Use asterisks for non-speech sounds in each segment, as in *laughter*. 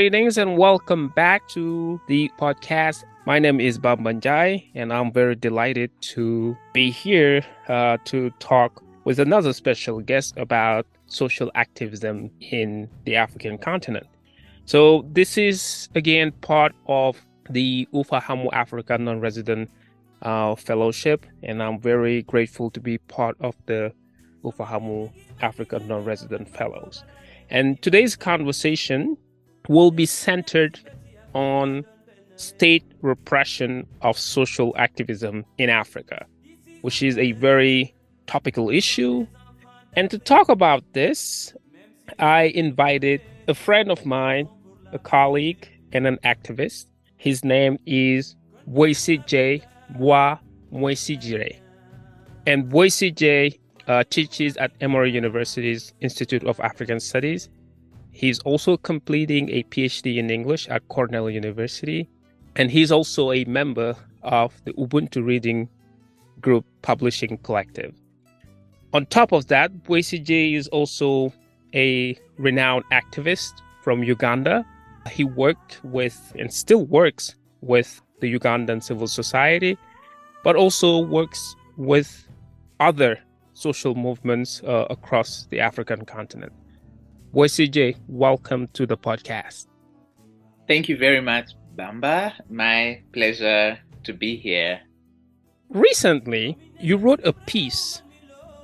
greetings and welcome back to the podcast. My name is Bamba Ndiaye, and I'm very delighted to be here uh, to talk with another special guest about social activism in the African continent. So, this is again part of the Ufahamu Africa Non Resident uh, Fellowship, and I'm very grateful to be part of the Ufahamu Africa Non Resident Fellows. And today's conversation will be centered on state repression of social activism in Africa, which is a very topical issue. And to talk about this, I invited a friend of mine, a colleague, and an activist. His name is Bwesigye Bwa Mwesigire. And Bwesigye uh, teaches at Emory University's Institute of African Studies. He's also completing a PhD in English at Cornell University. And he's also a member of the Ubuntu Reading Group Publishing Collective. On top of that, Bwesigye is also a renowned activist from Uganda. He worked with and still works with the Ugandan civil society, but also works with other social movements uh, across the African continent. Bwesigye, welcome to the podcast. Thank you very much, Bamba. My pleasure to be here. Recently, you wrote a piece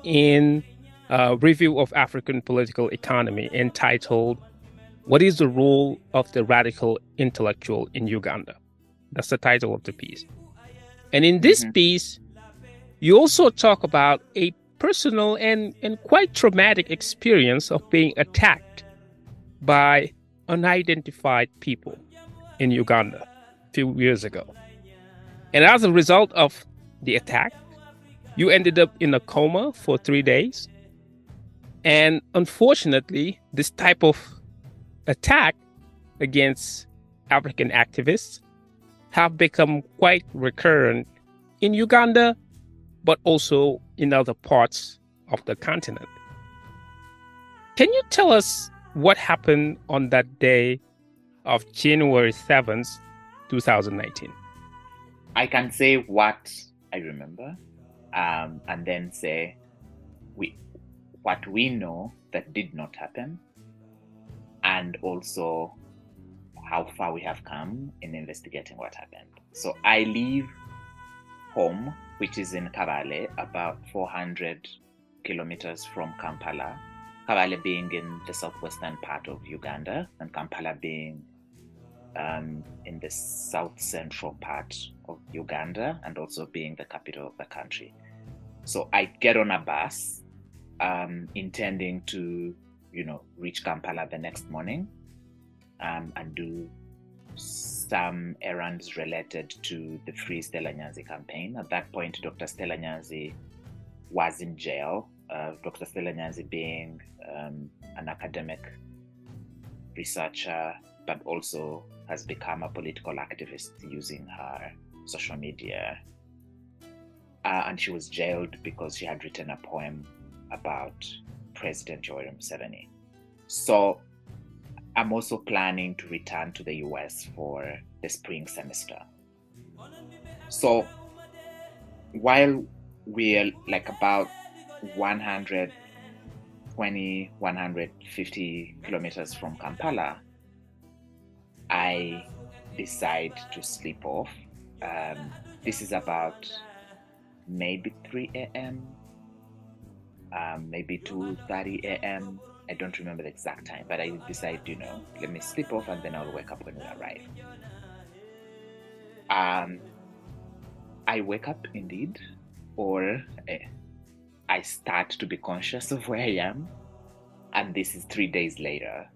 in a Review of African Political Economy entitled What is the Role of the Radical Intellectual in Uganda? That's the title of the piece. And in this mm-hmm. piece, you also talk about a personal and, and quite traumatic experience of being attacked by unidentified people in Uganda a few years ago. And as a result of the attack, you ended up in a coma for three days. And unfortunately, this type of attack against African activists have become quite recurrent in Uganda but also in other parts of the continent. Can you tell us what happened on that day of January 7th, 2019? I can say what I remember um, and then say we, what we know that did not happen and also how far we have come in investigating what happened. So I leave home which is in Kabale, about 400 kilometers from Kampala. Kabale being in the southwestern part of Uganda, and Kampala being um, in the south central part of Uganda, and also being the capital of the country. So I get on a bus, um, intending to, you know, reach Kampala the next morning, um, and do some errands related to the Free Stella Nyanzi campaign. At that point, Dr. Stella Nyanzi was in jail. Uh, Dr. Stella Nyanzi being um, an academic researcher, but also has become a political activist using her social media. Uh, and she was jailed because she had written a poem about President Yoweri Museveni. So I'm also planning to return to the US for the spring semester. So while we're like about 120, 150 kilometers from Kampala, I decide to sleep off. Um, this is about maybe 3 a.m., um, maybe 2:30 a.m. I don't remember the exact time, but I decide, you know, let me sleep off and then I'll wake up when we arrive. Um, I wake up indeed, or uh, I start to be conscious of where I am, and this is three days later,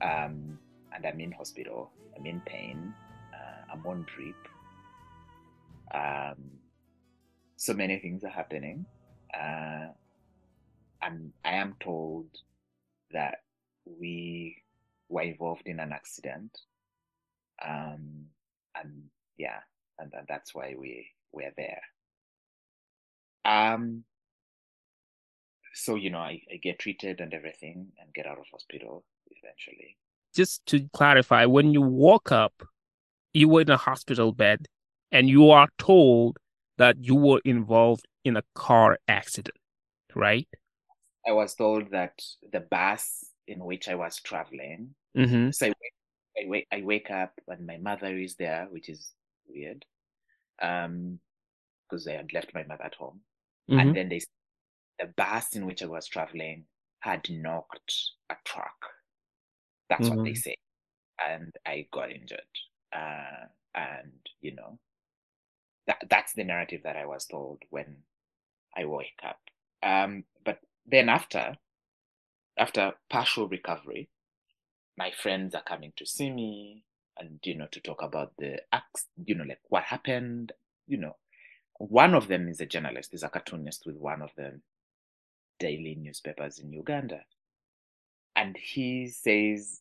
um, and I'm in hospital. I'm in pain. Uh, I'm on drip. Um, so many things are happening, uh, and I am told that we were involved in an accident. Um, and yeah, and, and that's why we were there. Um, so, you know, I, I get treated and everything and get out of hospital eventually. just to clarify, when you woke up, you were in a hospital bed and you are told that you were involved in a car accident, right? I was told that the bus in which I was traveling. Mm-hmm. So I wake, I wake, I wake up and my mother is there, which is weird, um, because I had left my mother at home. Mhm. And then they, the bus in which I was traveling had knocked a truck. That's what they Mhm. say, and I got injured. Uh, and you know, that that's the narrative that I was told when I wake up. Um, but then after, after partial recovery, my friends are coming to see me and you know to talk about the acts, you know, like what happened. You know, one of them is a journalist, is a cartoonist with one of the daily newspapers in Uganda, and he says,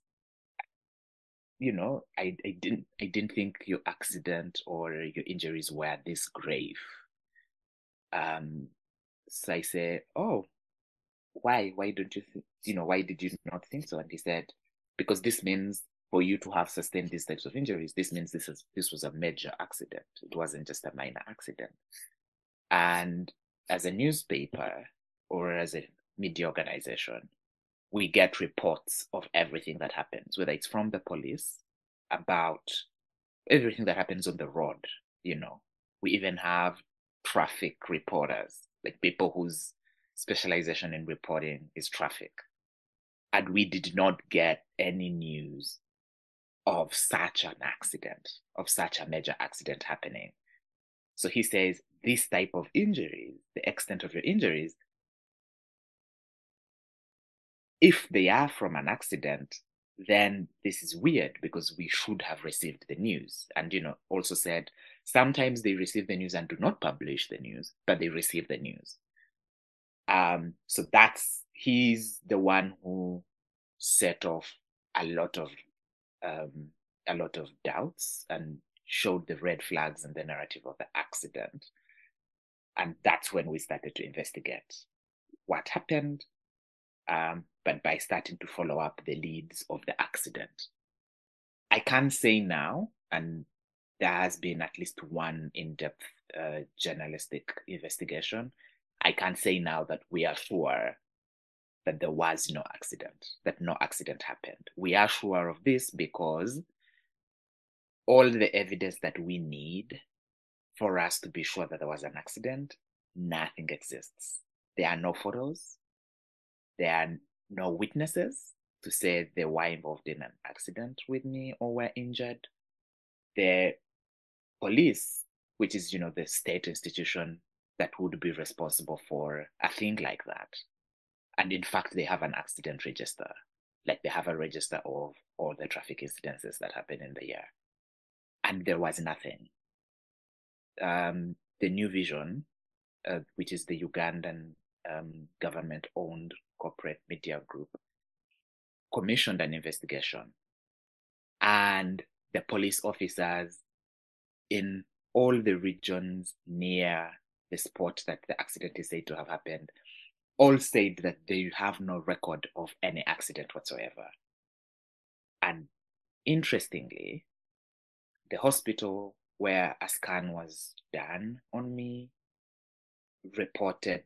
you know, I, I didn't I didn't think your accident or your injuries were this grave. Um, so I say, oh, why? Why don't you? You know, why did you not think so? And he said, because this means for you to have sustained these types of injuries, this means this is this was a major accident. It wasn't just a minor accident. And as a newspaper or as a media organization, we get reports of everything that happens, whether it's from the police about everything that happens on the road. You know, we even have traffic reporters, like people whose specialization in reporting is traffic. And we did not get any news of such an accident, of such a major accident happening. So he says this type of injuries, the extent of your injuries, if they are from an accident, then this is weird because we should have received the news. And, you know, also said sometimes they receive the news and do not publish the news, but they receive the news. Um, so that's he's the one who set off a lot of um, a lot of doubts and showed the red flags in the narrative of the accident. And that's when we started to investigate what happened, um, but by starting to follow up the leads of the accident. I can say now, and there has been at least one in depth uh, journalistic investigation. I can say now that we are sure that there was no accident, that no accident happened. We are sure of this because all the evidence that we need for us to be sure that there was an accident, nothing exists. There are no photos, there are no witnesses to say they were involved in an accident with me or were injured. The police, which is, you know, the state institution that would be responsible for a thing like that. And in fact, they have an accident register. Like they have a register of all the traffic incidences that happen in the year. And there was nothing. Um, the New Vision, uh, which is the Ugandan um, government owned corporate media group, commissioned an investigation. And the police officers in all the regions near the spot that the accident is said to have happened all said that they have no record of any accident whatsoever. And interestingly, the hospital where a scan was done on me reported,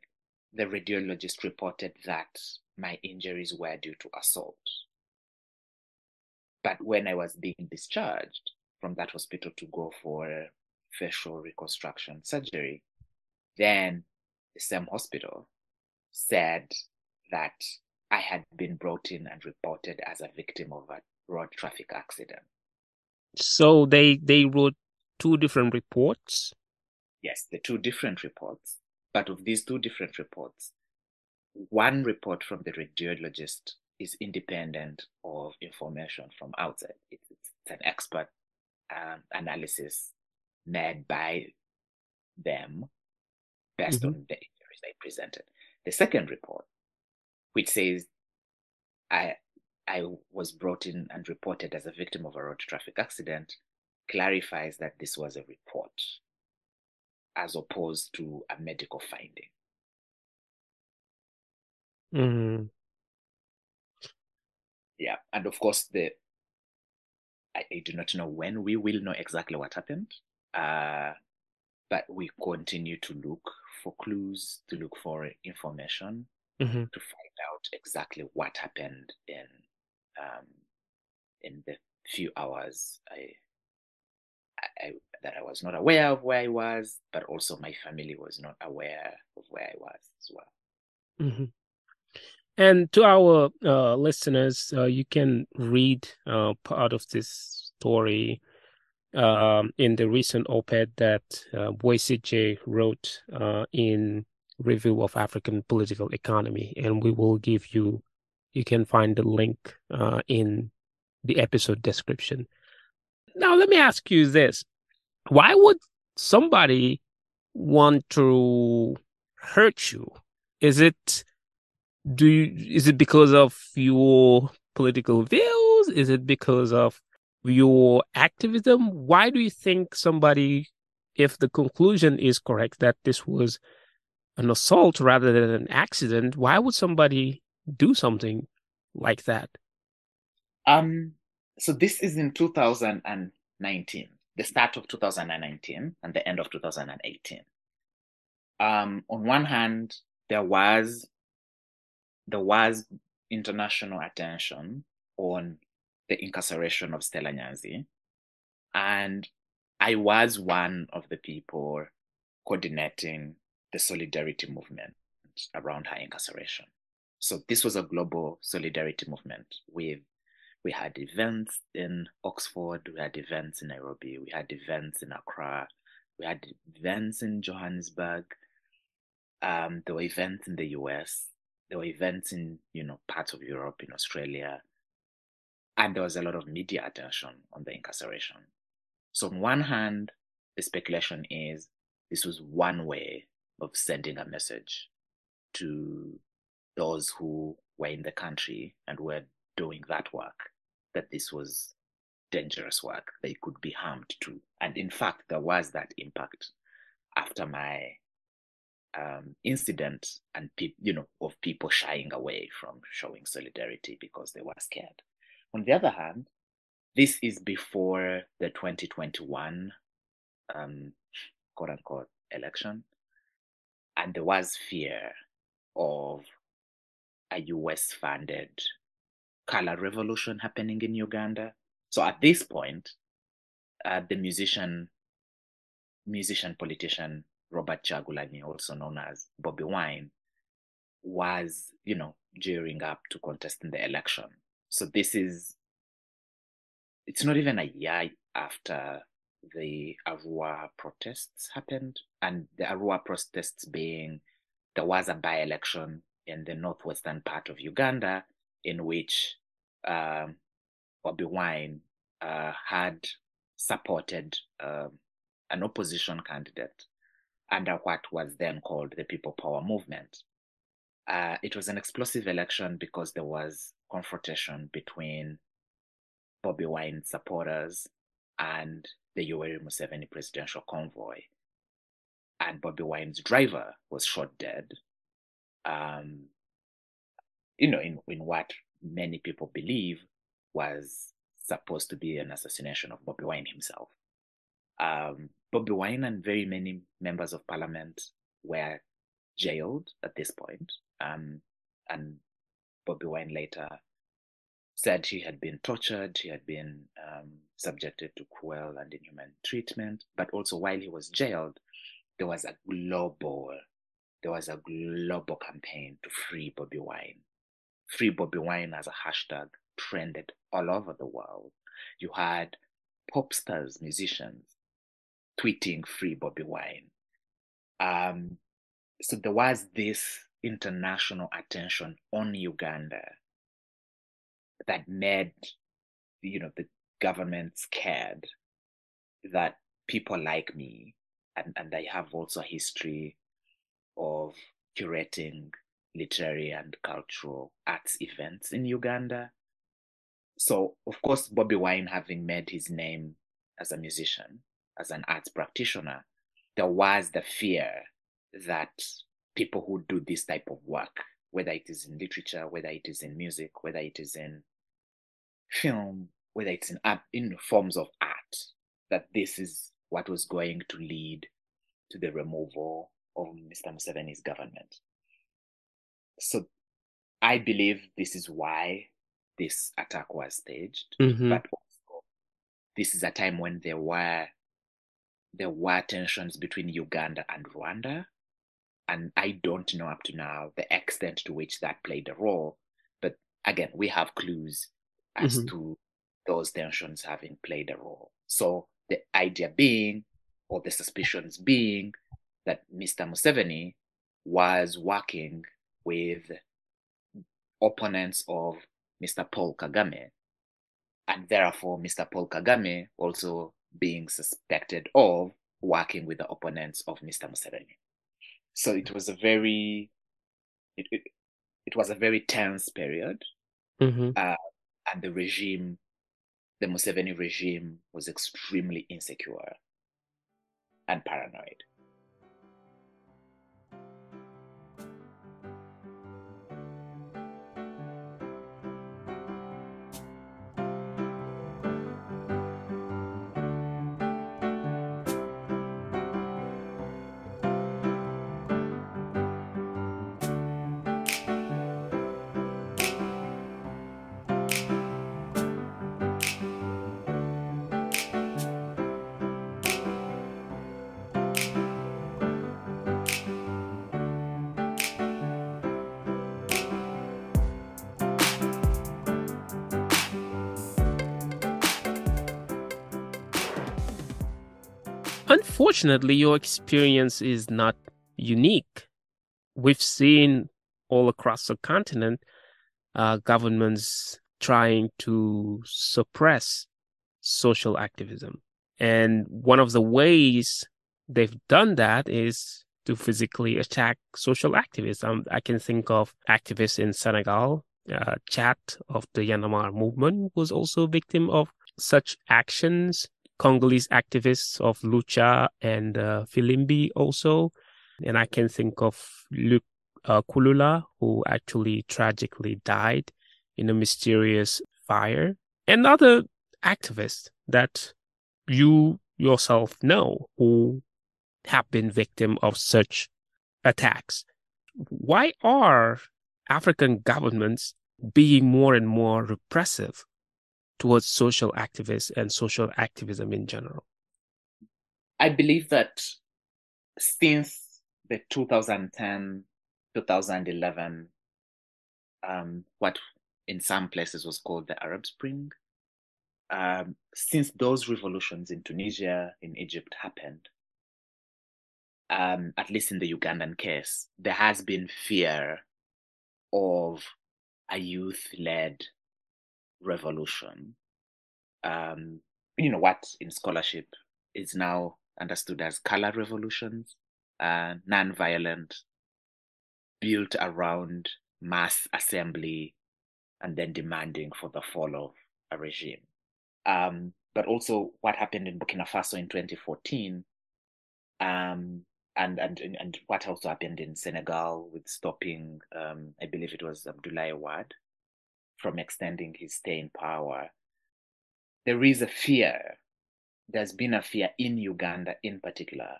the radiologist reported that my injuries were due to assault. But when I was being discharged from that hospital to go for facial reconstruction surgery, then the same hospital said that I had been brought in and reported as a victim of a road traffic accident. So they they wrote two different reports. Yes, the two different reports. But of these two different reports, one report from the radiologist is independent of information from outside. It's, an expert um, analysis made by them based Mhm. on the injuries they presented. The second report, which says I I was brought in and reported as a victim of a road traffic accident, clarifies that this was a report as opposed to a medical finding. Mm. Yeah, and of course the I, I, do not know when we will know exactly what happened. Uh, but we continue to look for clues, to look for information, mm-hmm. to find out exactly what happened in um, in the few hours I, I, that I was not aware of where I was, but also my family was not aware of where I was as well. Mm-hmm. And to our uh, listeners, uh, you can read uh, part of this story um, in the recent op-ed that uh, Boyce wrote uh, in Review of African Political Economy, and we will give you. You can find the link uh, in the episode description. Now, let me ask you this: Why would somebody want to hurt you? Is it do you, is it because of your political views? Is it because of your activism? Why do you think somebody, if the conclusion is correct that this was an assault rather than an accident, why would somebody do something like that? Um, so this is in 2019, the start of 2019 and the end of 2018. Um, on one hand, there was there was international attention on the incarceration of Stella Nyanzi. And I was one of the people coordinating the solidarity movement around her incarceration. So this was a global solidarity movement with we had events in Oxford, we had events in Nairobi, we had events in Accra, we had events in Johannesburg, um, there were events in the US, there were events in you know parts of Europe, in Australia, and there was a lot of media attention on the incarceration. So on one hand, the speculation is this was one way of sending a message to those who were in the country and were doing that work that this was dangerous work. They could be harmed to and in fact there was that impact after my um, incident and pe- you know of people shying away from showing solidarity because they were scared. On the other hand, this is before the 2021 um, quote unquote election, and there was fear of a US funded color revolution happening in Uganda. So at this point, uh, the musician, musician politician Robert Kyagulanyi, also known as Bobi Wine, was, you know, gearing up to contest in the election. So this is, it's not even a year after the Arua protests happened, and the Arua protests being there was a by election in the northwestern part of Uganda in which um, Bobi Wine uh, had supported um, an opposition candidate under what was then called the People Power Movement. Uh, it was an explosive election because there was confrontation between Bobi Wine supporters and the Yoweri Museveni presidential convoy. And Bobi Wine's driver was shot dead. Um, you know, in, in what many people believe was supposed to be an assassination of Bobi Wine himself. Um, Bobi Wine and very many members of parliament were jailed at this point. Um, and Bobi Wine later said he had been tortured, he had been um, subjected to cruel and inhuman treatment. But also, while he was jailed, there was a global, there was a global campaign to free Bobi Wine. Free Bobi Wine as a hashtag trended all over the world. You had pop stars, musicians tweeting free Bobi Wine. Um, so there was this international attention on Uganda that made, you know, the government scared that people like me, and, and I have also a history of curating literary and cultural arts events in Uganda. So, of course, Bobi Wine having made his name as a musician, as an arts practitioner, there was the fear that people who do this type of work, whether it is in literature, whether it is in music, whether it is in film, whether it's in in forms of art, that this is what was going to lead to the removal of Mr. Museveni's government. So I believe this is why this attack was staged, Mhm. but also this is a time when there were there were tensions between Uganda and Rwanda, and I don't know up to now the extent to which that played a role. But again, we have clues as Mhm. to those tensions having played a role. So the idea being, or the suspicions being, that Mr. Museveni was working with opponents of Mr. Paul Kagame, and therefore Mr. Paul Kagame also being suspected of working with the opponents of Mr. Museveni. So it was a very, it, it, it was a very tense period, Mhm. and the regime, the Museveni regime, was extremely insecure and paranoid. Unfortunately, your experience is not unique. We've seen all across the continent uh, governments trying to suppress social activism. And one of the ways they've done that is to physically attack social activists. Um, I can think of activists in Senegal. Uh, Thiat of the Y'en a Marre movement was also a victim of such actions. Congolese activists of Lucha and uh, Filimbi also. And I can think of Luc uh, Nkulula, who actually tragically died in a mysterious fire, and other activists that you yourself know who have been victim of such attacks. Why are African governments being more and more repressive towards social activists and social activism in general? I believe that since the 2010 2011, um, what in some places was called the Arab Spring, um, since those revolutions in Tunisia, in Egypt happened, um, at least in the Ugandan case, there has been fear of a youth led revolution. Um, you know, what in scholarship is now understood as color revolutions, uh, non violent, built around mass assembly and then demanding for the fall of a regime. Um, but also what happened in Burkina Faso in 2014, um, and, and and what also happened in Senegal with stopping, um, I believe it was Abdoulaye Wade, from extending his stay in power. There is a fear. There's been a fear in Uganda, in particular,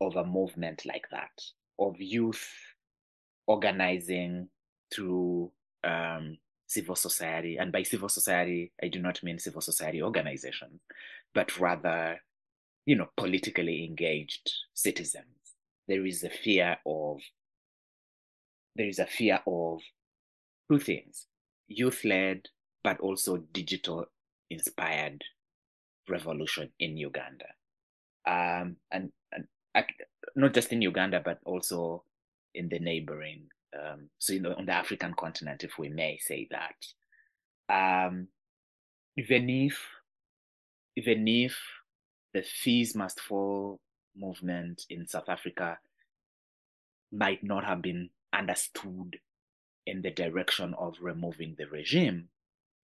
of a movement like that, of youth organizing through um, civil society. And by civil society, I do not mean civil society organization, but rather, you know, politically engaged citizens. There is a fear of, there is a fear of two things youth led, but also digital inspired revolution in Uganda. Um, and, and not just in Uganda, but also in the neighboring, um, so know, on the African continent, if we may say that. Um, even if, even if the fees must fall movement in South Africa might not have been understood in the direction of removing the regime,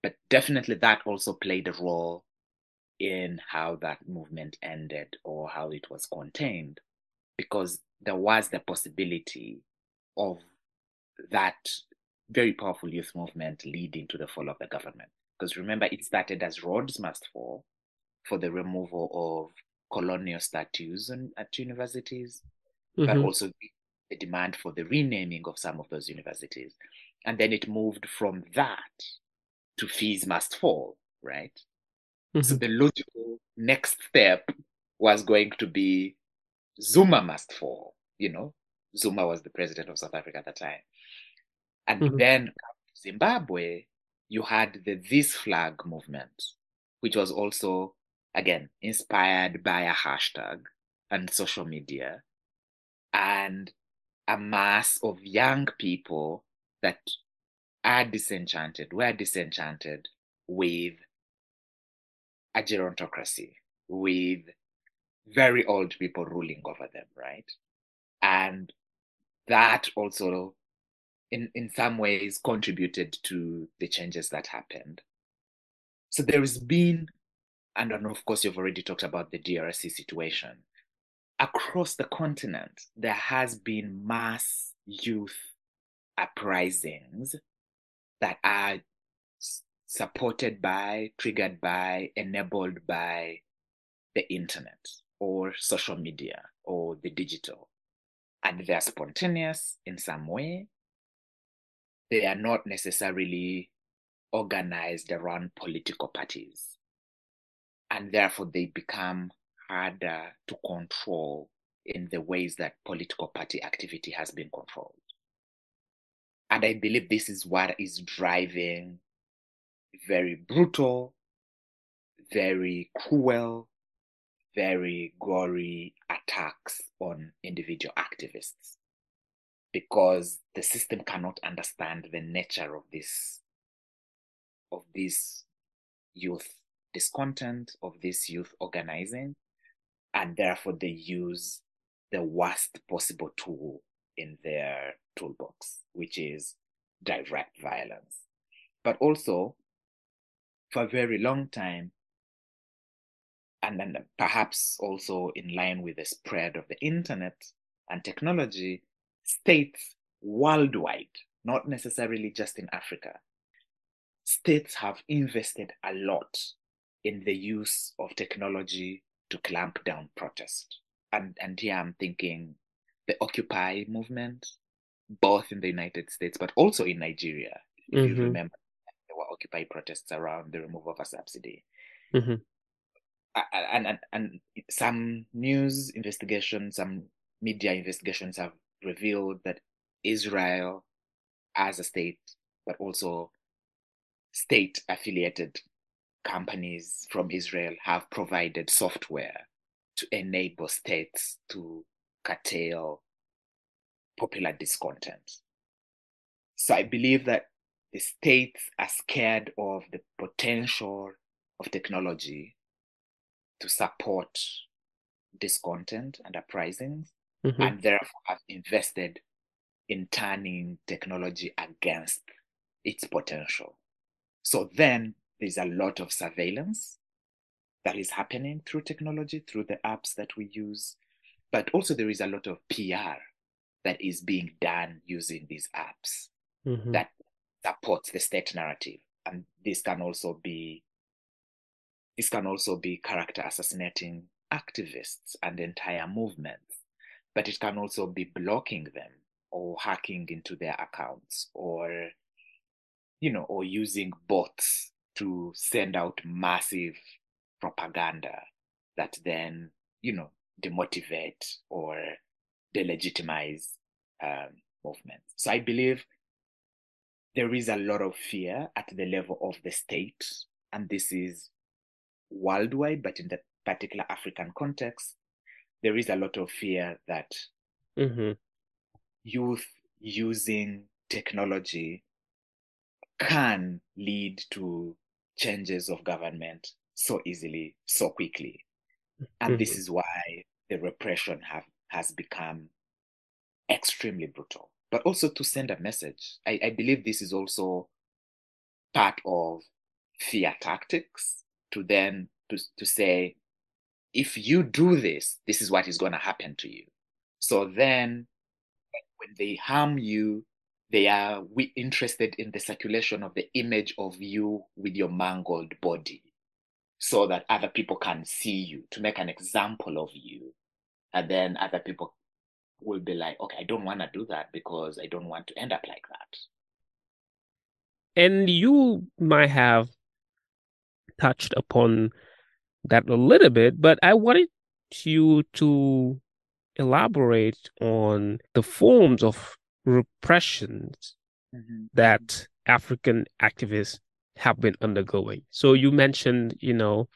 but definitely that also played a role in how that movement ended or how it was contained, because there was the possibility of that very powerful youth movement leading to the fall of the government. Because remember, it started as Rhodes Must Fall for the removal of colonial statues and, at universities, mm-hmm. but also the, the demand for the renaming of some of those universities. And then it moved from that to fees must fall, right? Mm-hmm. So the logical next step was going to be Zuma must fall. You know, Zuma was the president of South Africa at the time. And mm-hmm. then Zimbabwe, you had the This Flag movement, which was also, again, inspired by a hashtag and social media and a mass of young people that are disenchanted, were disenchanted with a gerontocracy, with very old people ruling over them, right? And that also, in, in some ways, contributed to the changes that happened. So there has been, and of course, you've already talked about the DRC situation. Across the continent, there has been mass youth uprisings that are supported by, triggered by, enabled by the internet or social media or the digital. And they're spontaneous in some way. They are not necessarily organized around political parties. And therefore, they become harder to control in the ways that political party activity has been controlled. And I believe this is what is driving very brutal, very cruel, very gory attacks on individual activists because the system cannot understand the nature of this of this youth discontent of this youth organizing and therefore they use the worst possible tool in their toolbox which is direct violence. But also for a very long time, and then perhaps also in line with the spread of the internet and technology, states worldwide, not necessarily just in Africa, states have invested a lot in the use of technology to clamp down protest. And, and here I'm thinking the Occupy movement, both in the United States, but also in Nigeria. If mm-hmm. you remember there were Occupy protests around the removal of a subsidy. Mm-hmm. And, and, and some news investigations, some media investigations have revealed that Israel, as a state, but also state affiliated companies from Israel, have provided software to enable states to curtail popular discontent. So I believe that the states are scared of the potential of technology to support discontent and uprisings, mm-hmm. and therefore have invested in turning technology against its potential. So then there's a lot of surveillance that is happening through technology, through the apps that we use, but also there is a lot of PR that is being done using these apps mm-hmm. that supports the state narrative. And this can also be this can also be character assassinating activists and entire movements, but it can also be blocking them or hacking into their accounts or you know or using bots to send out massive propaganda that then you know demotivate or delegitimize um, movements so i believe there is a lot of fear at the level of the state, and this is worldwide, but in the particular African context, there is a lot of fear that mm-hmm. youth using technology can lead to changes of government so easily, so quickly. And mm-hmm. this is why the repression have, has become extremely brutal but also to send a message. I, I believe this is also part of fear tactics to then to, to say, if you do this, this is what is going to happen to you. So then when they harm you, they are we interested in the circulation of the image of you with your mangled body so that other people can see you to make an example of you. And then other people will be like okay i don't want to do that because i don't want to end up like that. And you might have touched upon that a little bit but i wanted you to elaborate on the forms of repressions mm-hmm. that African activists have been undergoing. So you mentioned, you know,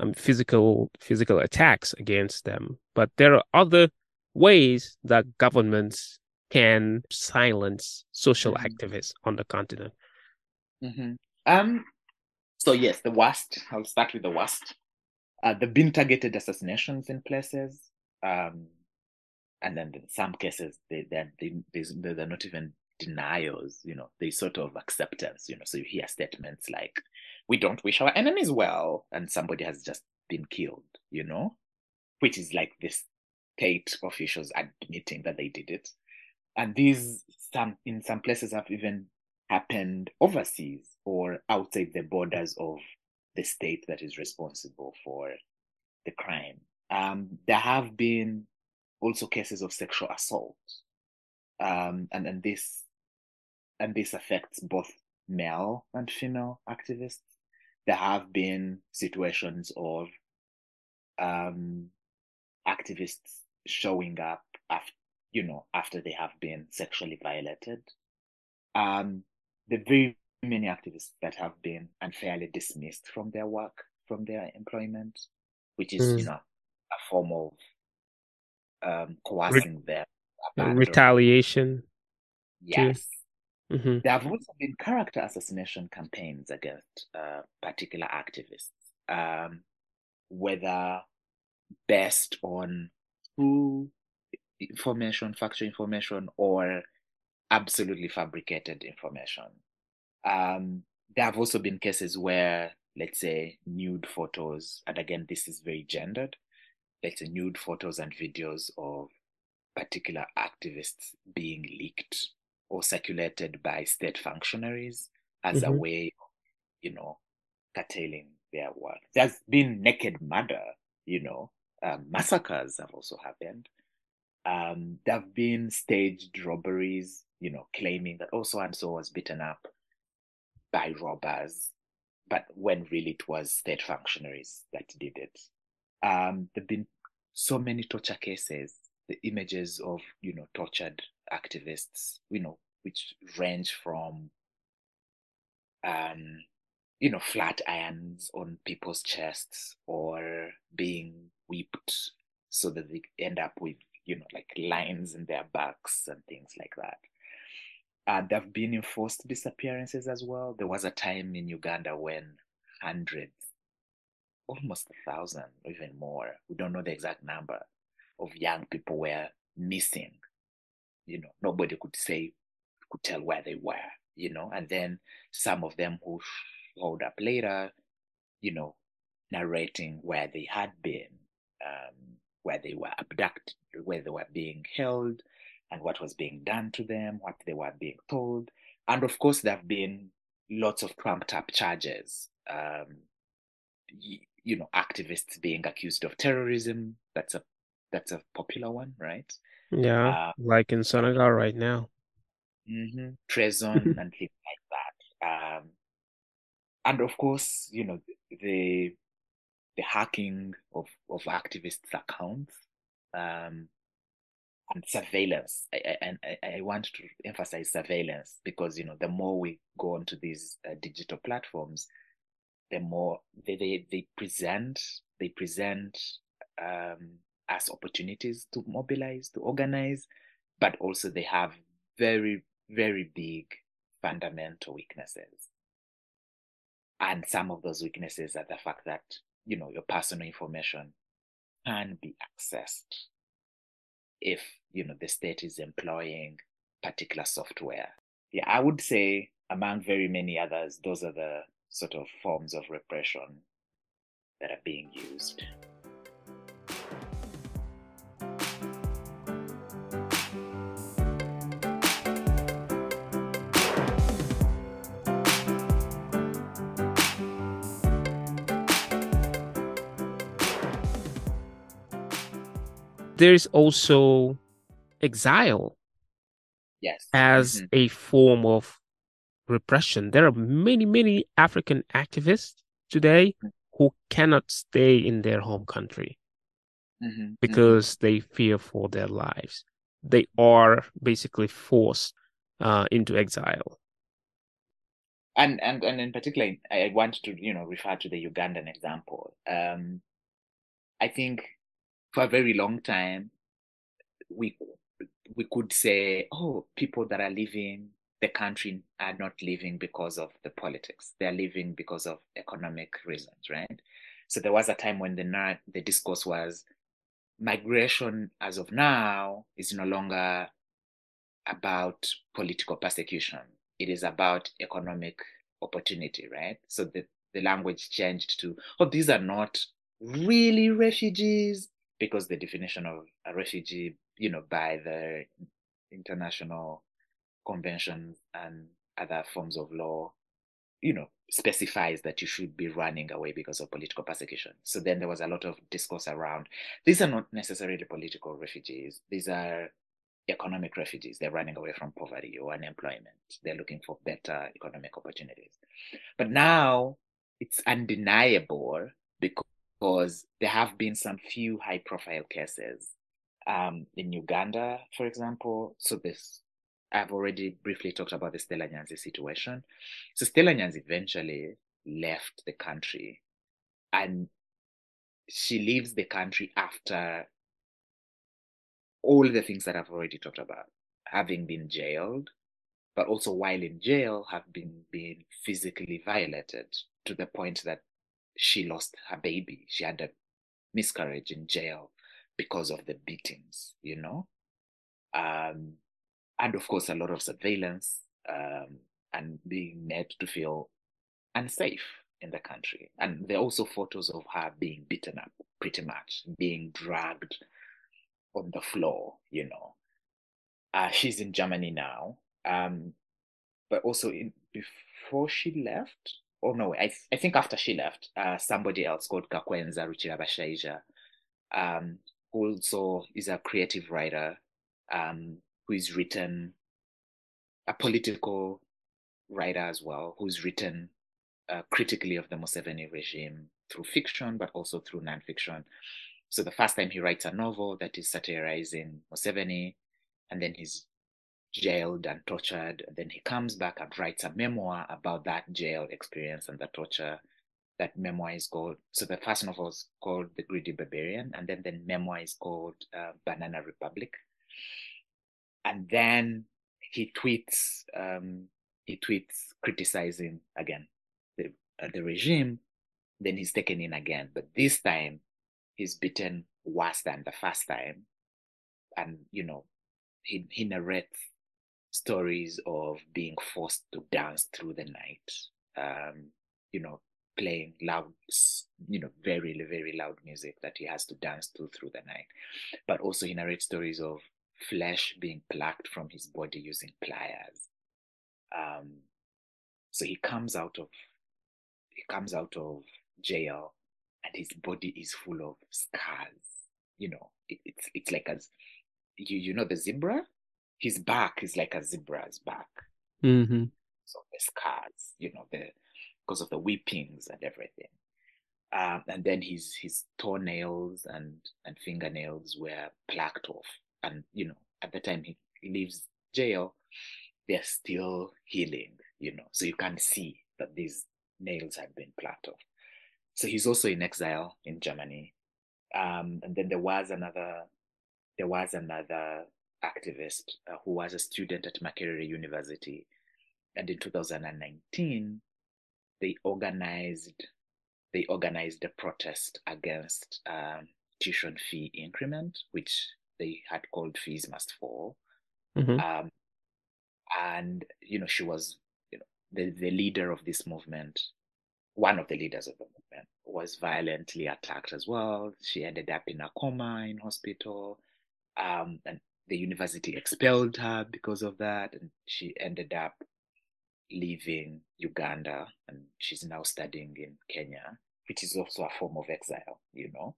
um, physical physical attacks against them, but there are other ways that governments can silence social mm-hmm. activists on the continent. Mm-hmm. Um. So yes, the worst. I'll start with the worst. Uh, there have been targeted assassinations in places. Um, and then in some cases they they they they're not even denials you know they sort of acceptance you know. So you hear statements like we don't wish our enemies well and somebody has just been killed you know which is like the state officials admitting that they did it. And these some in some places have even happened overseas or outside the borders of the state that is responsible for the crime. Um, there have been also cases of sexual assault. Um, and, and this and this affects both male and female activists. There have been situations of um, activists showing up after you know after they have been sexually violated. Um, the very many activists that have been unfairly dismissed from their work, from their employment, which is mm. you know a form of um, coercing Re- them. Retaliation. Yes. Mm-hmm. There have also been character assassination campaigns against uh, particular activists, um, whether based on true information, factual information, or absolutely fabricated information. Um, there have also been cases where, let's say, nude photos, and again, this is very gendered, let's say nude photos and videos of particular activists being leaked or circulated by state functionaries as mm-hmm. a way of, you know, curtailing their work. There's been naked murder, you know, um, massacres have also happened. Um, there have been staged robberies, you know, claiming that also and so was beaten up by robbers, but when really it was state functionaries that did it. Um, there've been so many torture cases, the images of, you know, tortured activists, you know, which range from, um, you know, flat irons on people's chests or being whipped so that they end up with, you know, like lines in their backs and things like that. Uh, there have been enforced disappearances as well. There was a time in Uganda when hundreds almost a thousand or even more. We don't know the exact number of young people were missing. You know, nobody could say, could tell where they were, you know, and then some of them who showed up later, you know, narrating where they had been, um, where they were abducted, where they were being held, and what was being done to them, what they were being told. And of course, there have been lots of trumped up charges. Um, you know activists being accused of terrorism. That's a that's a popular one right? Yeah uh, like in senegal right now. Mm-hmm, treason *laughs* and things like that. Um, and of course you know the the hacking of of activists accounts um, and surveillance. I, I, I, want to emphasize surveillance because you know the more we go onto these uh, digital platforms the more they, they, they present they present um, as opportunities to mobilize to organize but also they have very very big fundamental weaknesses. And some of those weaknesses are the fact that you know your personal information can be accessed if you know the state is employing particular software. Yeah i would say among very many others those are the sort of forms of repression that are being used. There's also exile yes. as mm-hmm. a form of repression. There are many, many African activists today who cannot stay in their home country Mhm. because they fear for their lives. They are basically forced uh, into exile. and and and in particular i want to you know refer to the ugandan example um i think for a very long time we we could say oh people that are leaving the country are not leaving because of the politics they're leaving because of economic reasons right so there was a time when the the discourse was migration as of now is no longer about political persecution. It is about economic opportunity, right? So the, the language changed to, oh, these are not really refugees, because the definition of a refugee, you know, by the international conventions and other forms of law, you know, specifies that you should be running away because of political persecution. So then there was a lot of discourse around these are not necessarily political refugees. These are economic refugees. They're running away from poverty or unemployment. They're looking for better economic opportunities. But now it's undeniable because there have been some few high profile cases um, in Uganda, for example. So this I've already briefly talked about the Stella Nyanzi situation. So Stella Nyanzi eventually left the country and she leaves the country after all the things that I've already talked about, having been jailed, but also while in jail have been being physically violated to the point that she lost her baby. She had a miscarriage in jail because of the beatings, you know? Um, and of course, a lot of surveillance um, and being made to feel unsafe in the country. And there are also photos of her being beaten up, pretty much, being dragged on the floor, you know. Uh, she's in Germany now. Um, but also in, before she left, oh no, I, I think after she left, uh, somebody else called Kakwenza Rukirabashaija, um, who also is a creative writer, um, who's written a political writer as well, who's written uh, critically of the Museveni regime through fiction, but also through nonfiction. So the first time he writes a novel that is satirizing Museveni, and then he's jailed and tortured. And then he comes back and writes a memoir about that jail experience and the torture. That memoir is called, so the first novel is called The Greedy Barbarian, and then the memoir is called uh, Banana Republic. And then he tweets, um, he tweets criticizing again the, uh, the regime. Then he's taken in again, but this time he's beaten worse than the first time. And, you know, he, he narrates stories of being forced to dance through the night, um, you know, playing loud, you know, very, very loud music that he has to dance through through the night. But also he narrates stories of flesh being plucked from his body using pliers. Um, so he comes out of he comes out of jail and his body is full of scars. You know, it, it's it's like as you you know the zebra, his back is like a zebra's back. Mm-hmm. So the scars, you know, the because of the whippings and everything. Um, and then his his toenails and and fingernails were plucked off, and you know, at the time he, leaves jail, they're still healing. You know, so you can see that these nails have been plucked off. So he's also in exile in Germany. Um, and then there was another, there was another activist uh, who was a student at Makerere University, and in 2019, they organized, they organized a protest against um, tuition fee increment, which they had called "Fees Must Fall." Mm-hmm. Um, and you know, she was, you know, the the leader of this movement one of the leaders of the movement was violently attacked as well. She ended up in a coma in hospital, um, and the university expelled her because of that, and she ended up leaving Uganda, and she's now studying in Kenya, which is also a form of exile, you know.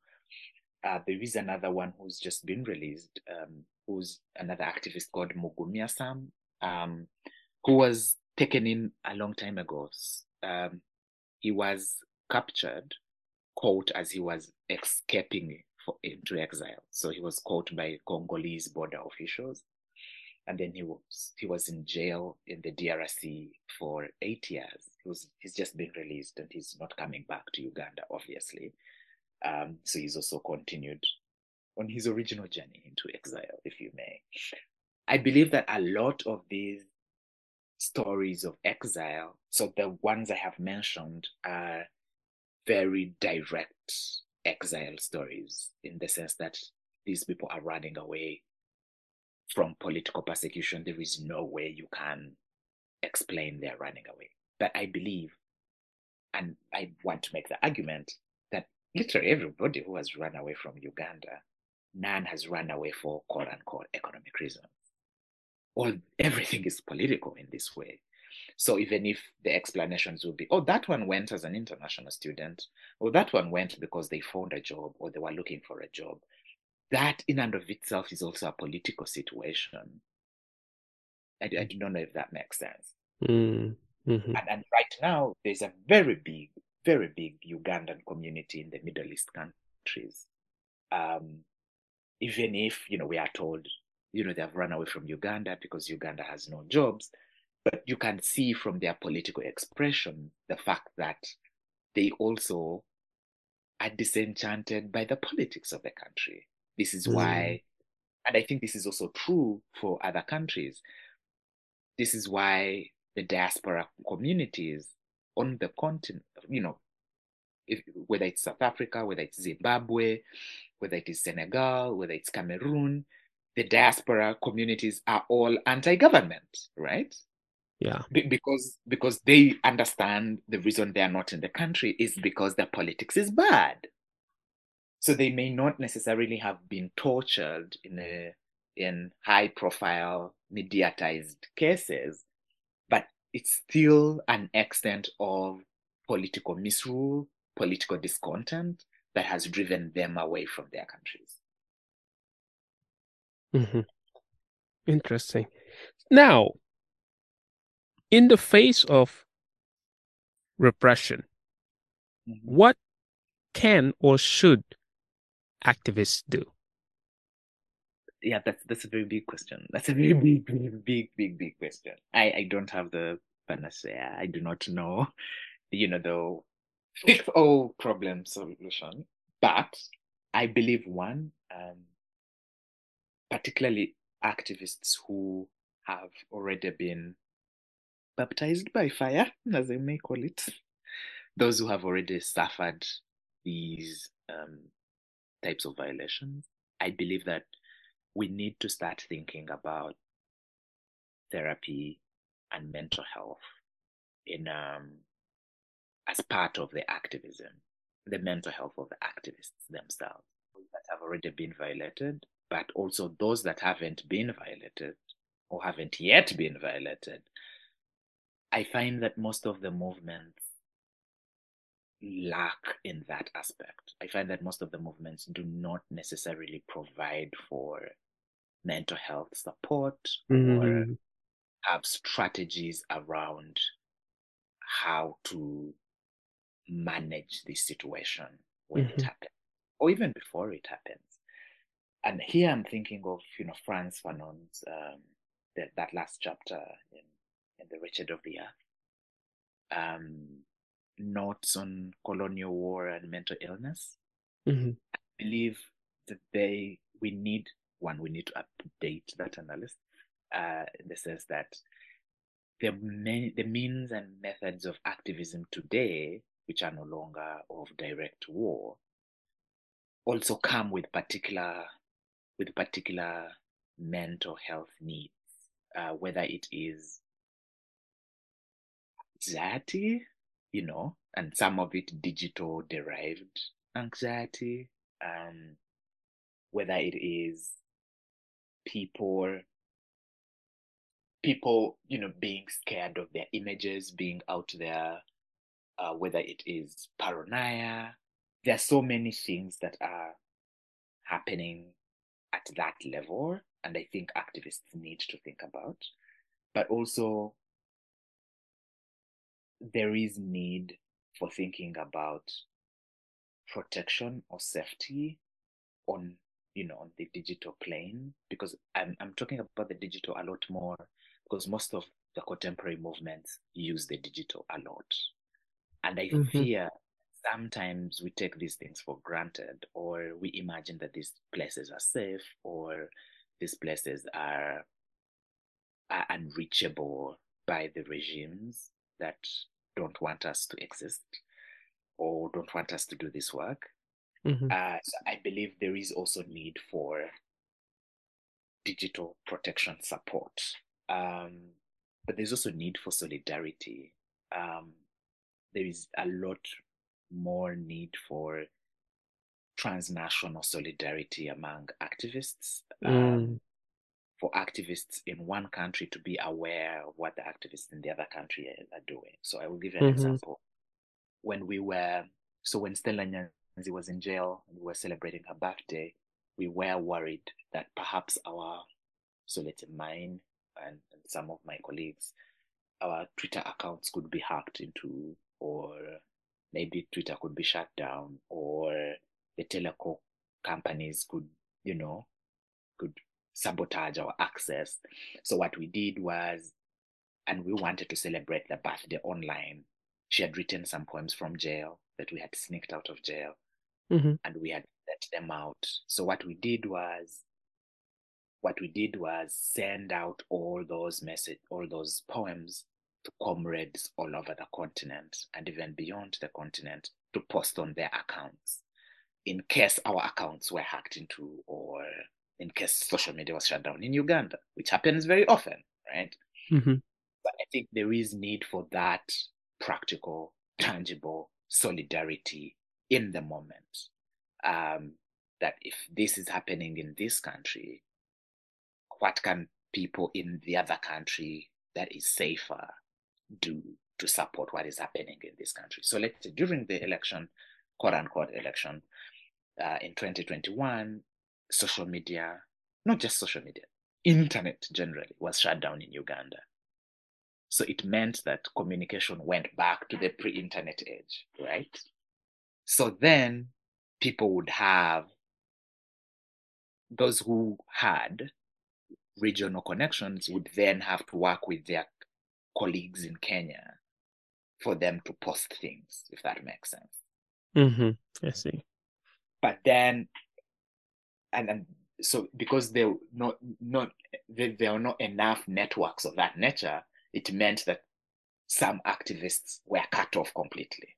Uh, there is another one who's just been released, um, who's another activist called Mugumya Sam, um, who was taken in a long time ago. Um, he was captured, caught as he was escaping for, into exile. So he was caught by Congolese border officials, and then he was he was in jail in the DRC for eight years. He was he's just been released, and he's not coming back to Uganda, obviously. Um, so he's also continued on his original journey into exile, if you may. I believe that a lot of these stories of exile, so the ones I have mentioned, are very direct exile stories in the sense that these people are running away from political persecution. There is no way you can explain their running away. But I believe, and I want to make the argument literally everybody who has run away from Uganda, none has run away for quote unquote economic reasons. All everything is political in this way. So even if the explanations will be, oh, that one went as an international student, or that one went because they found a job or they were looking for a job, that in and of itself is also a political situation. I, I do not know if that makes sense. Mm. Mm-hmm. And, and right now, there's a very big, very big Ugandan community in the Middle East countries. Um, even if, you know, we are told, you know, they have run away from Uganda because Uganda has no jobs, but you can see from their political expression the fact that they also are disenchanted by the politics of the country. This is why, mm. and I think this is also true for other countries. This is why the diaspora communities on the continent, you know, if, whether it's South Africa, whether it's Zimbabwe, whether it is Senegal, whether it's Cameroon, the diaspora communities are all anti-government, right? Yeah. Be- because because they understand the reason they are not in the country is because the politics is bad. So they may not necessarily have been tortured in a in high profile mediatized cases, it's still an extent of political misrule, political discontent that has driven them away from their countries. Mm-hmm. Interesting. Now, in the face of repression, mm-hmm. what can or should activists do? Yeah, that's that's a very big question. That's a very big, big, big, big, big question. I, I don't have the panacea. I do not know, you know, the *laughs* fix all problem solution. But I believe one, um, particularly activists who have already been baptized by fire, as I may call it, those who have already suffered these um, types of violations, I believe that we need to start thinking about therapy and mental health in um, as part of the activism, the mental health of the activists themselves that have already been violated, but also those that haven't been violated or haven't yet been violated I find that most of the movements lack in that aspect. I find that most of the movements do not necessarily provide for mental health support mm-hmm. or have strategies around how to manage this situation when mm-hmm. it happens or even before it happens. And here I'm thinking of, you know, Frantz Fanon's um, that, that last chapter in in the wretched of the earth. Um, notes on colonial war and mental illness. Mm-hmm. I believe that they we need one we need to update that analysis uh, in the sense that the the means and methods of activism today, which are no longer of direct war, also come with particular with particular mental health needs, uh, whether it is anxiety, you know, and some of it digital derived anxiety, um, whether it is people people you know being scared of their images being out there uh, whether it is paranoia there are so many things that are happening at that level, and I think activists need to think about. But also, there is need for thinking about protection or safety on you know on the digital plane because I'm I'm talking about the digital a lot more because most of the contemporary movements use the digital a lot. And I mm-hmm. fear sometimes we take these things for granted or we imagine that these places are safe or these places are, are unreachable by the regimes that don't want us to exist or don't want us to do this work. Mm-hmm. Uh, so I believe there is also need for digital protection support. Um, but there's also need for solidarity. Um, there is a lot more need for transnational solidarity among activists. Um, mm. Um, for activists in one country to be aware of what the activists in the other country are, doing. So I will give you an mm-hmm. example. When we were, so when Stella Nyanzi was in jail and we were celebrating her birthday, we were worried that perhaps our, so let's mine and, and some of my colleagues, our Twitter accounts could be hacked into, or maybe Twitter could be shut down, or the telecom companies could, you know, could sabotage our access. So what we did was, and we wanted to celebrate the birthday online. She had written some poems from jail that we had sneaked out of jail, mm-hmm. and we had let them out. So what we did was what we did was send out all those message, all those poems to comrades all over the continent and even beyond the continent to post on their accounts in case our accounts were hacked into or in case social media was shut down in Uganda, which happens very often, right? Mm-hmm. But I think there is need for that practical, tangible solidarity in the moment. Um, that if this is happening in this country, what can people in the other country that is safer do to support what is happening in this country? So let's say during the election, quote unquote election, uh, in 2021, social media, not just social media, internet generally was shut down in Uganda. So it meant that communication went back to the pre internet age, right? So then people would have those who had regional connections would then have to work with their colleagues in Kenya for them to post things, if that makes sense. Mm-hmm. I see. But then, and, and so because there not not there, there are not enough networks of that nature, it meant that some activists were cut off completely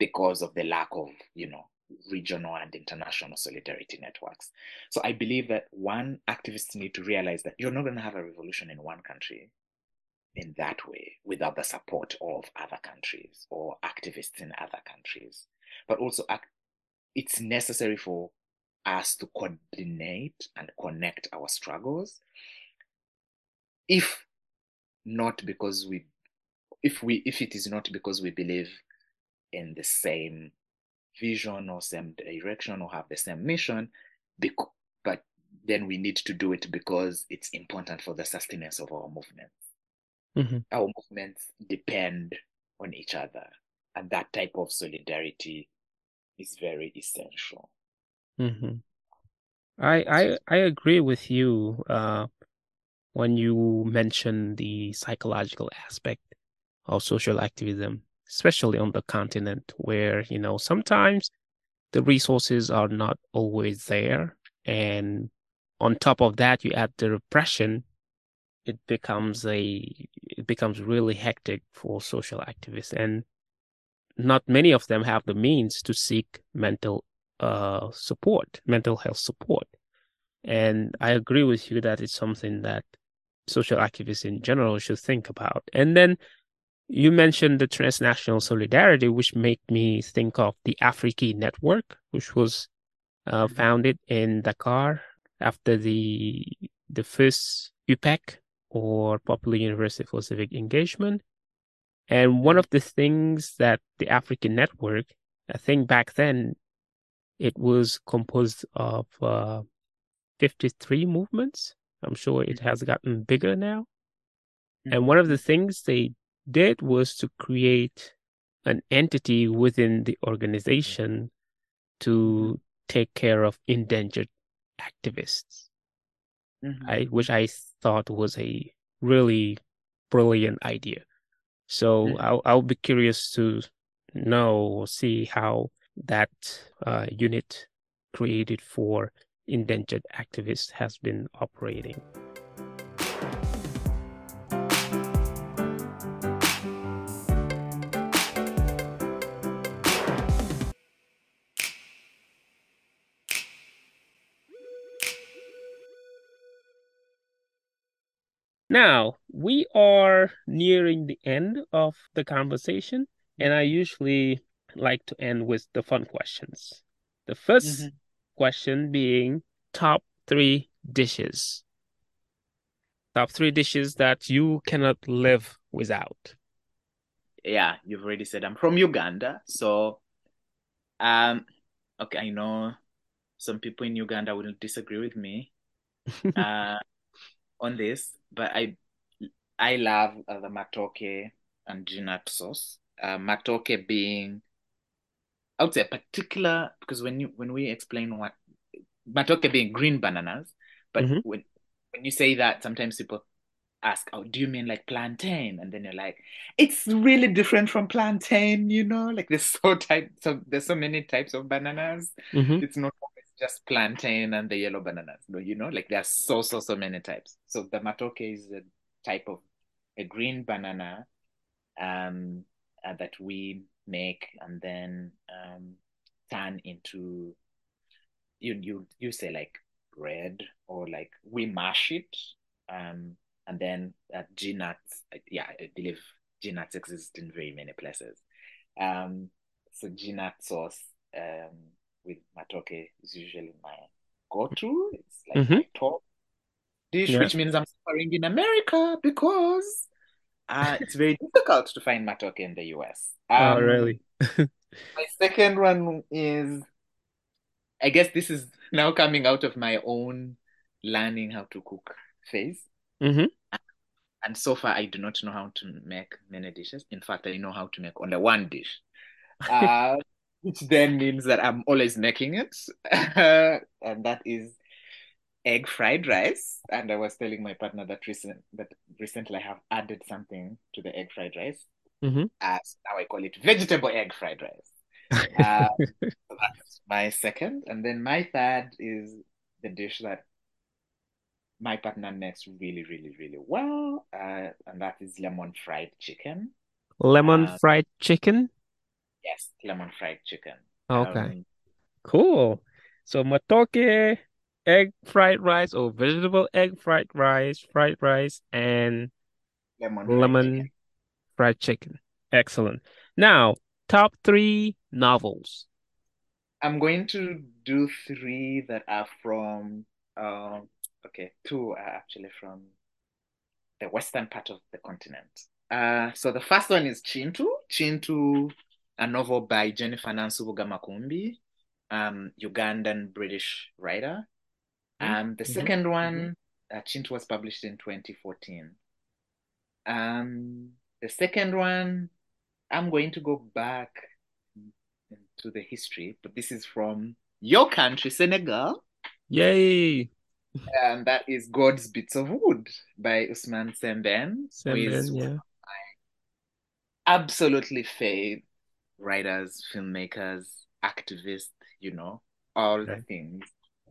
because of the lack of you know regional and international solidarity networks. So I believe that one, activists need to realize that you're not going to have a revolution in one country in that way without the support of other countries or activists in other countries. But also, it's necessary for us to coordinate and connect our struggles. If not because we, if we, if it is not because we believe in the same vision or same direction or have the same mission, but then we need to do it because it's important for the sustenance of our movements. Mm-hmm. Our movements depend on each other, and that type of solidarity is very essential. Mm-hmm. I, I I agree with you uh, when you mention the psychological aspect of social activism especially on the continent where, you know, sometimes the resources are not always there. And on top of that, you add the repression, it becomes a it becomes really hectic for social activists. And not many of them have the means to seek mental uh, support, mental health support. And I agree with you that it's something that social activists in general should think about. And then you mentioned the transnational solidarity, which made me think of the Afrikki Network, which was uh, mm-hmm. founded in Dakar after the the first UPEC or Popular University for Civic Engagement. And one of the things that the Afrikki Network, I think back then, it was composed of uh, 53 movements. I'm sure it has gotten bigger now. And one of the things they did was to create an entity within the organization to take care of endangered activists, Mhm. I, which I thought was a really brilliant idea. So Mhm. I'll, I'll be curious to know or see how that uh, unit created for endangered activists has been operating. Now, we are nearing the end of the conversation, and I usually like to end with the fun questions. The 1st Mhm. question being top three dishes. Top three dishes that you cannot live without. Yeah, you've already said I'm from Uganda, so um, okay, I know some people in Uganda will disagree with me *laughs* uh, on this, but I I love uh, the matoke and g-nut sauce. Uh, matoke being, I would say, particular because when you when we explain what matoke being green bananas, but Mhm. when when you say that, sometimes people ask, "Oh, do you mean like plantain?" And then you're like, "It's really different from plantain, you know? Like there's so type, so there's so many types of bananas. Mhm. It's not just plantain and the yellow bananas, you know? Like there are so so so many types. So the matoke is a type of a green banana um uh, that we make and then um turn into you you you say like bread or like we mash it um and then uh, nuts yeah I believe nuts exist in very many places um so nut sauce um with matoke is usually my go-to it's like Mhm. my top dish Yeah. which means I'm suffering in America because uh it's very difficult to find matoke in the US *laughs* Oh, um really? *laughs* my second one is I guess this is now coming out of my own learning how to cook phase. Mhm. And so far, I do not know how to make many dishes. In fact, I know how to make only one dish, uh, *laughs* which then means that I'm always making it. *laughs* and that is egg fried rice. And I was telling my partner that recent that recently I have added something to the egg fried rice. Mhm. As now I call it vegetable egg fried rice. Uh, *laughs* so that's my second. And then my third is the dish that my partner makes really, really, really well. Uh, and that is lemon fried chicken. Lemon Uh, fried chicken? Yes, lemon fried chicken. Okay. Um, Cool. So matoke, egg fried rice or vegetable egg fried rice, fried rice, and lemon fried lemon chicken. fried chicken. Excellent. Now, top three novels. I'm going to do three that are from, um, okay, two are actually from the western part of the continent. Uh, so the first one is Kintu. Kintu, a novel by Jennifer Nansubuga Makumbi, um, Ugandan British writer. Um, the Mhm. second one, uh, Kintu was published in 2014. Um, the second one, I'm going to go back into the history, but this is from your country, Senegal. Yay. And that is God's Bits of Wood by Ousmane Sembène, who is Sembène, one yeah. of my absolutely fave writers, filmmakers, activists, you know, all the Right. things.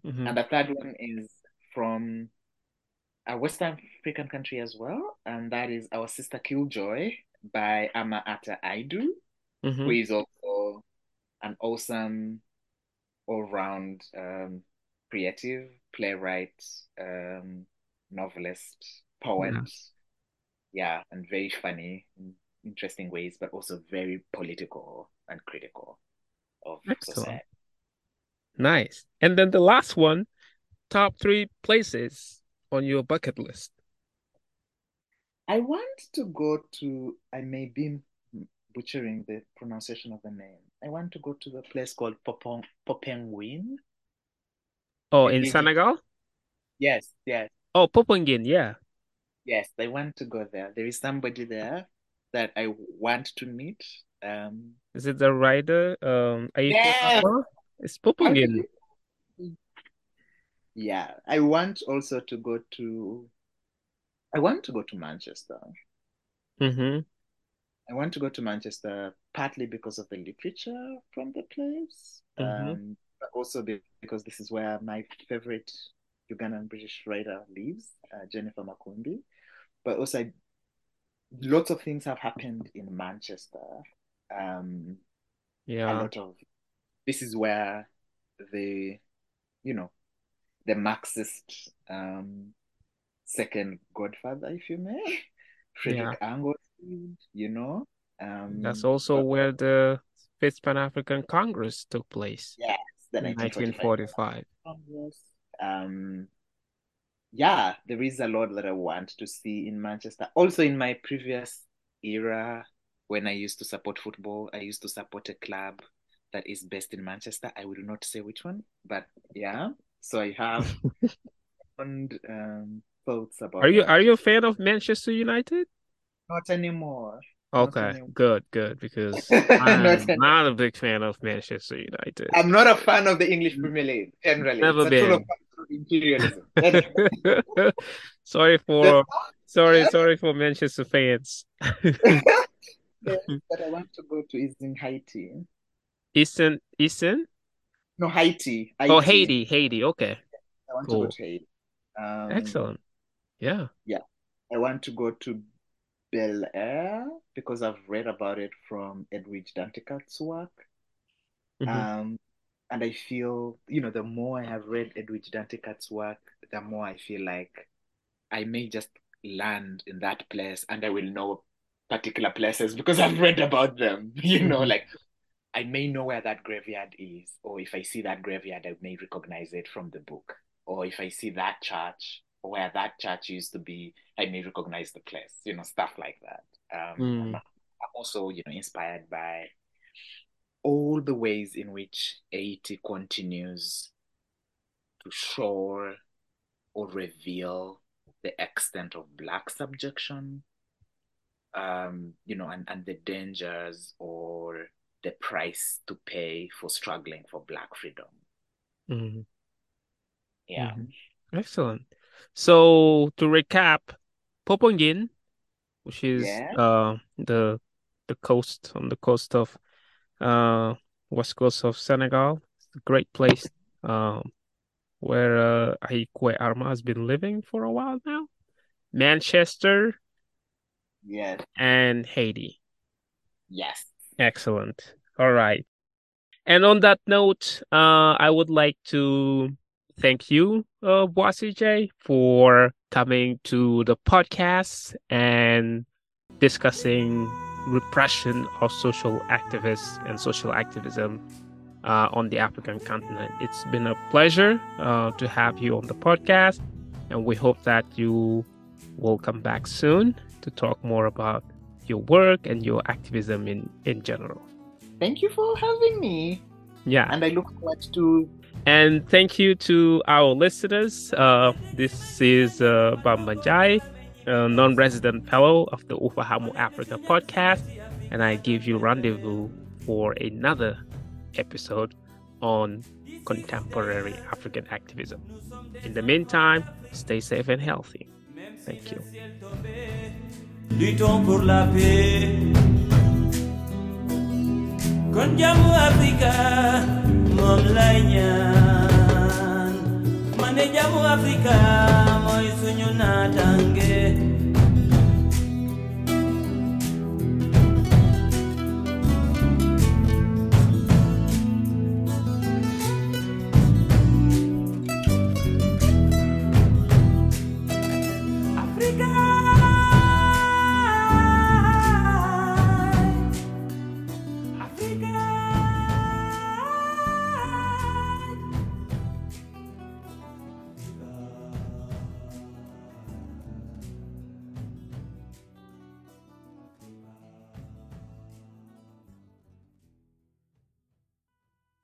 Mhm. And the third one is from a West African country as well, and that is Our Sister Killjoy by Ama Ata Aidoo, who Mhm. is also an awesome all-round um, creative playwright, um, novelist, poet. Yeah, and very funny interesting ways, but also very political and critical of Excellent. society. Nice. And then the last one, top three places on your bucket list. I want to go to, I may be butchering the pronunciation of the name. I want to go to the place called Popong Popenguine. Oh, It in is- Senegal? Yes, yes, Oh, Popenguine, yeah. yes. I want to go there. There is somebody there that I want to meet. Um, Is it the rider? Um, Yes! Sama? It's Popenguine. yeah, I want also to go to. I want to go to Manchester. Mm-hmm. I want to go to Manchester partly because of the literature from the place, Mhm. um, but also because this is where my favorite Ugandan British writer lives, uh, Jennifer Makumbi. But also, I, lots of things have happened in Manchester. Um, yeah, a lot of this is where the, you know, the Marxist um, second godfather, if you may, *laughs* Frederick lived, you know. Um, That's also but- where the Fifth Pan African Congress took place Yes, the 1945 1945. Congress. Um, yeah, there is a lot that I want to see in Manchester. Also, in my previous era, when I used to support football, I used to support a club that is based in Manchester. I will not say which one, but yeah. So I have *laughs* and um, thoughts about Are you that. are you a fan of Manchester United? Not anymore. Not Okay, anymore. good, good, because *laughs* I'm anymore. not a big fan of Manchester United. I'm not a fan of the English Premier League generally. Never it's been. Imperialism. *laughs* Sorry for sorry, sorry for Manchester fans. *laughs* but I want to go to is in Haiti. Eastern Eastern? No, Haiti. Oh, Haiti, Haiti. Okay. I want Cool. to go to Haiti. Um, Excellent. Yeah. Yeah. I want to go to Bel Air because I've read about it from Edwidge Danticat's work. Mhm. Um, and I feel, you know, the more I have read Edwidge Danticat's work, the more I feel like I may just land in that place and I will know particular places because I've read about them. *laughs* You know, Mhm. like I may know where that graveyard is, or if I see that graveyard, I may recognize it from the book. Or if I see that church, or where that church used to be, I may recognize the place, you know, stuff like that. Um, Mm. I'm also, you know, inspired by all the ways in which Haiti continues to show or reveal the extent of Black subjection, um, you know, and, and the dangers or the price to pay for struggling for Black freedom. Mm-hmm. Yeah. Mhm. Excellent. So to recap, Popenguine, which is Yeah. uh the the coast on the coast of uh west coast of Senegal, it's a great place um where uh Ayi Kwei Armah has been living for a while now. Manchester Yes. and Haiti. Yes. Excellent. All right. And on that note, uh, I would like to thank you, uh, Bwesigye, for coming to the podcast and discussing repression of social activists and social activism uh, on the African continent. It's been a pleasure uh, to have you on the podcast, and we hope that you will come back soon to talk more about your work and your activism in, in general. Thank you for having me. Yeah. And I look forward to And thank you to our listeners. Uh, this is uh, Bamba Ndiaye, Uh, a non resident fellow of the Ufahamu Africa podcast. And I give you rendezvous for another episode on contemporary African activism. In the meantime, stay safe and healthy. Thank you. Pour la maneja mu Afrika Moisunyu na Tange.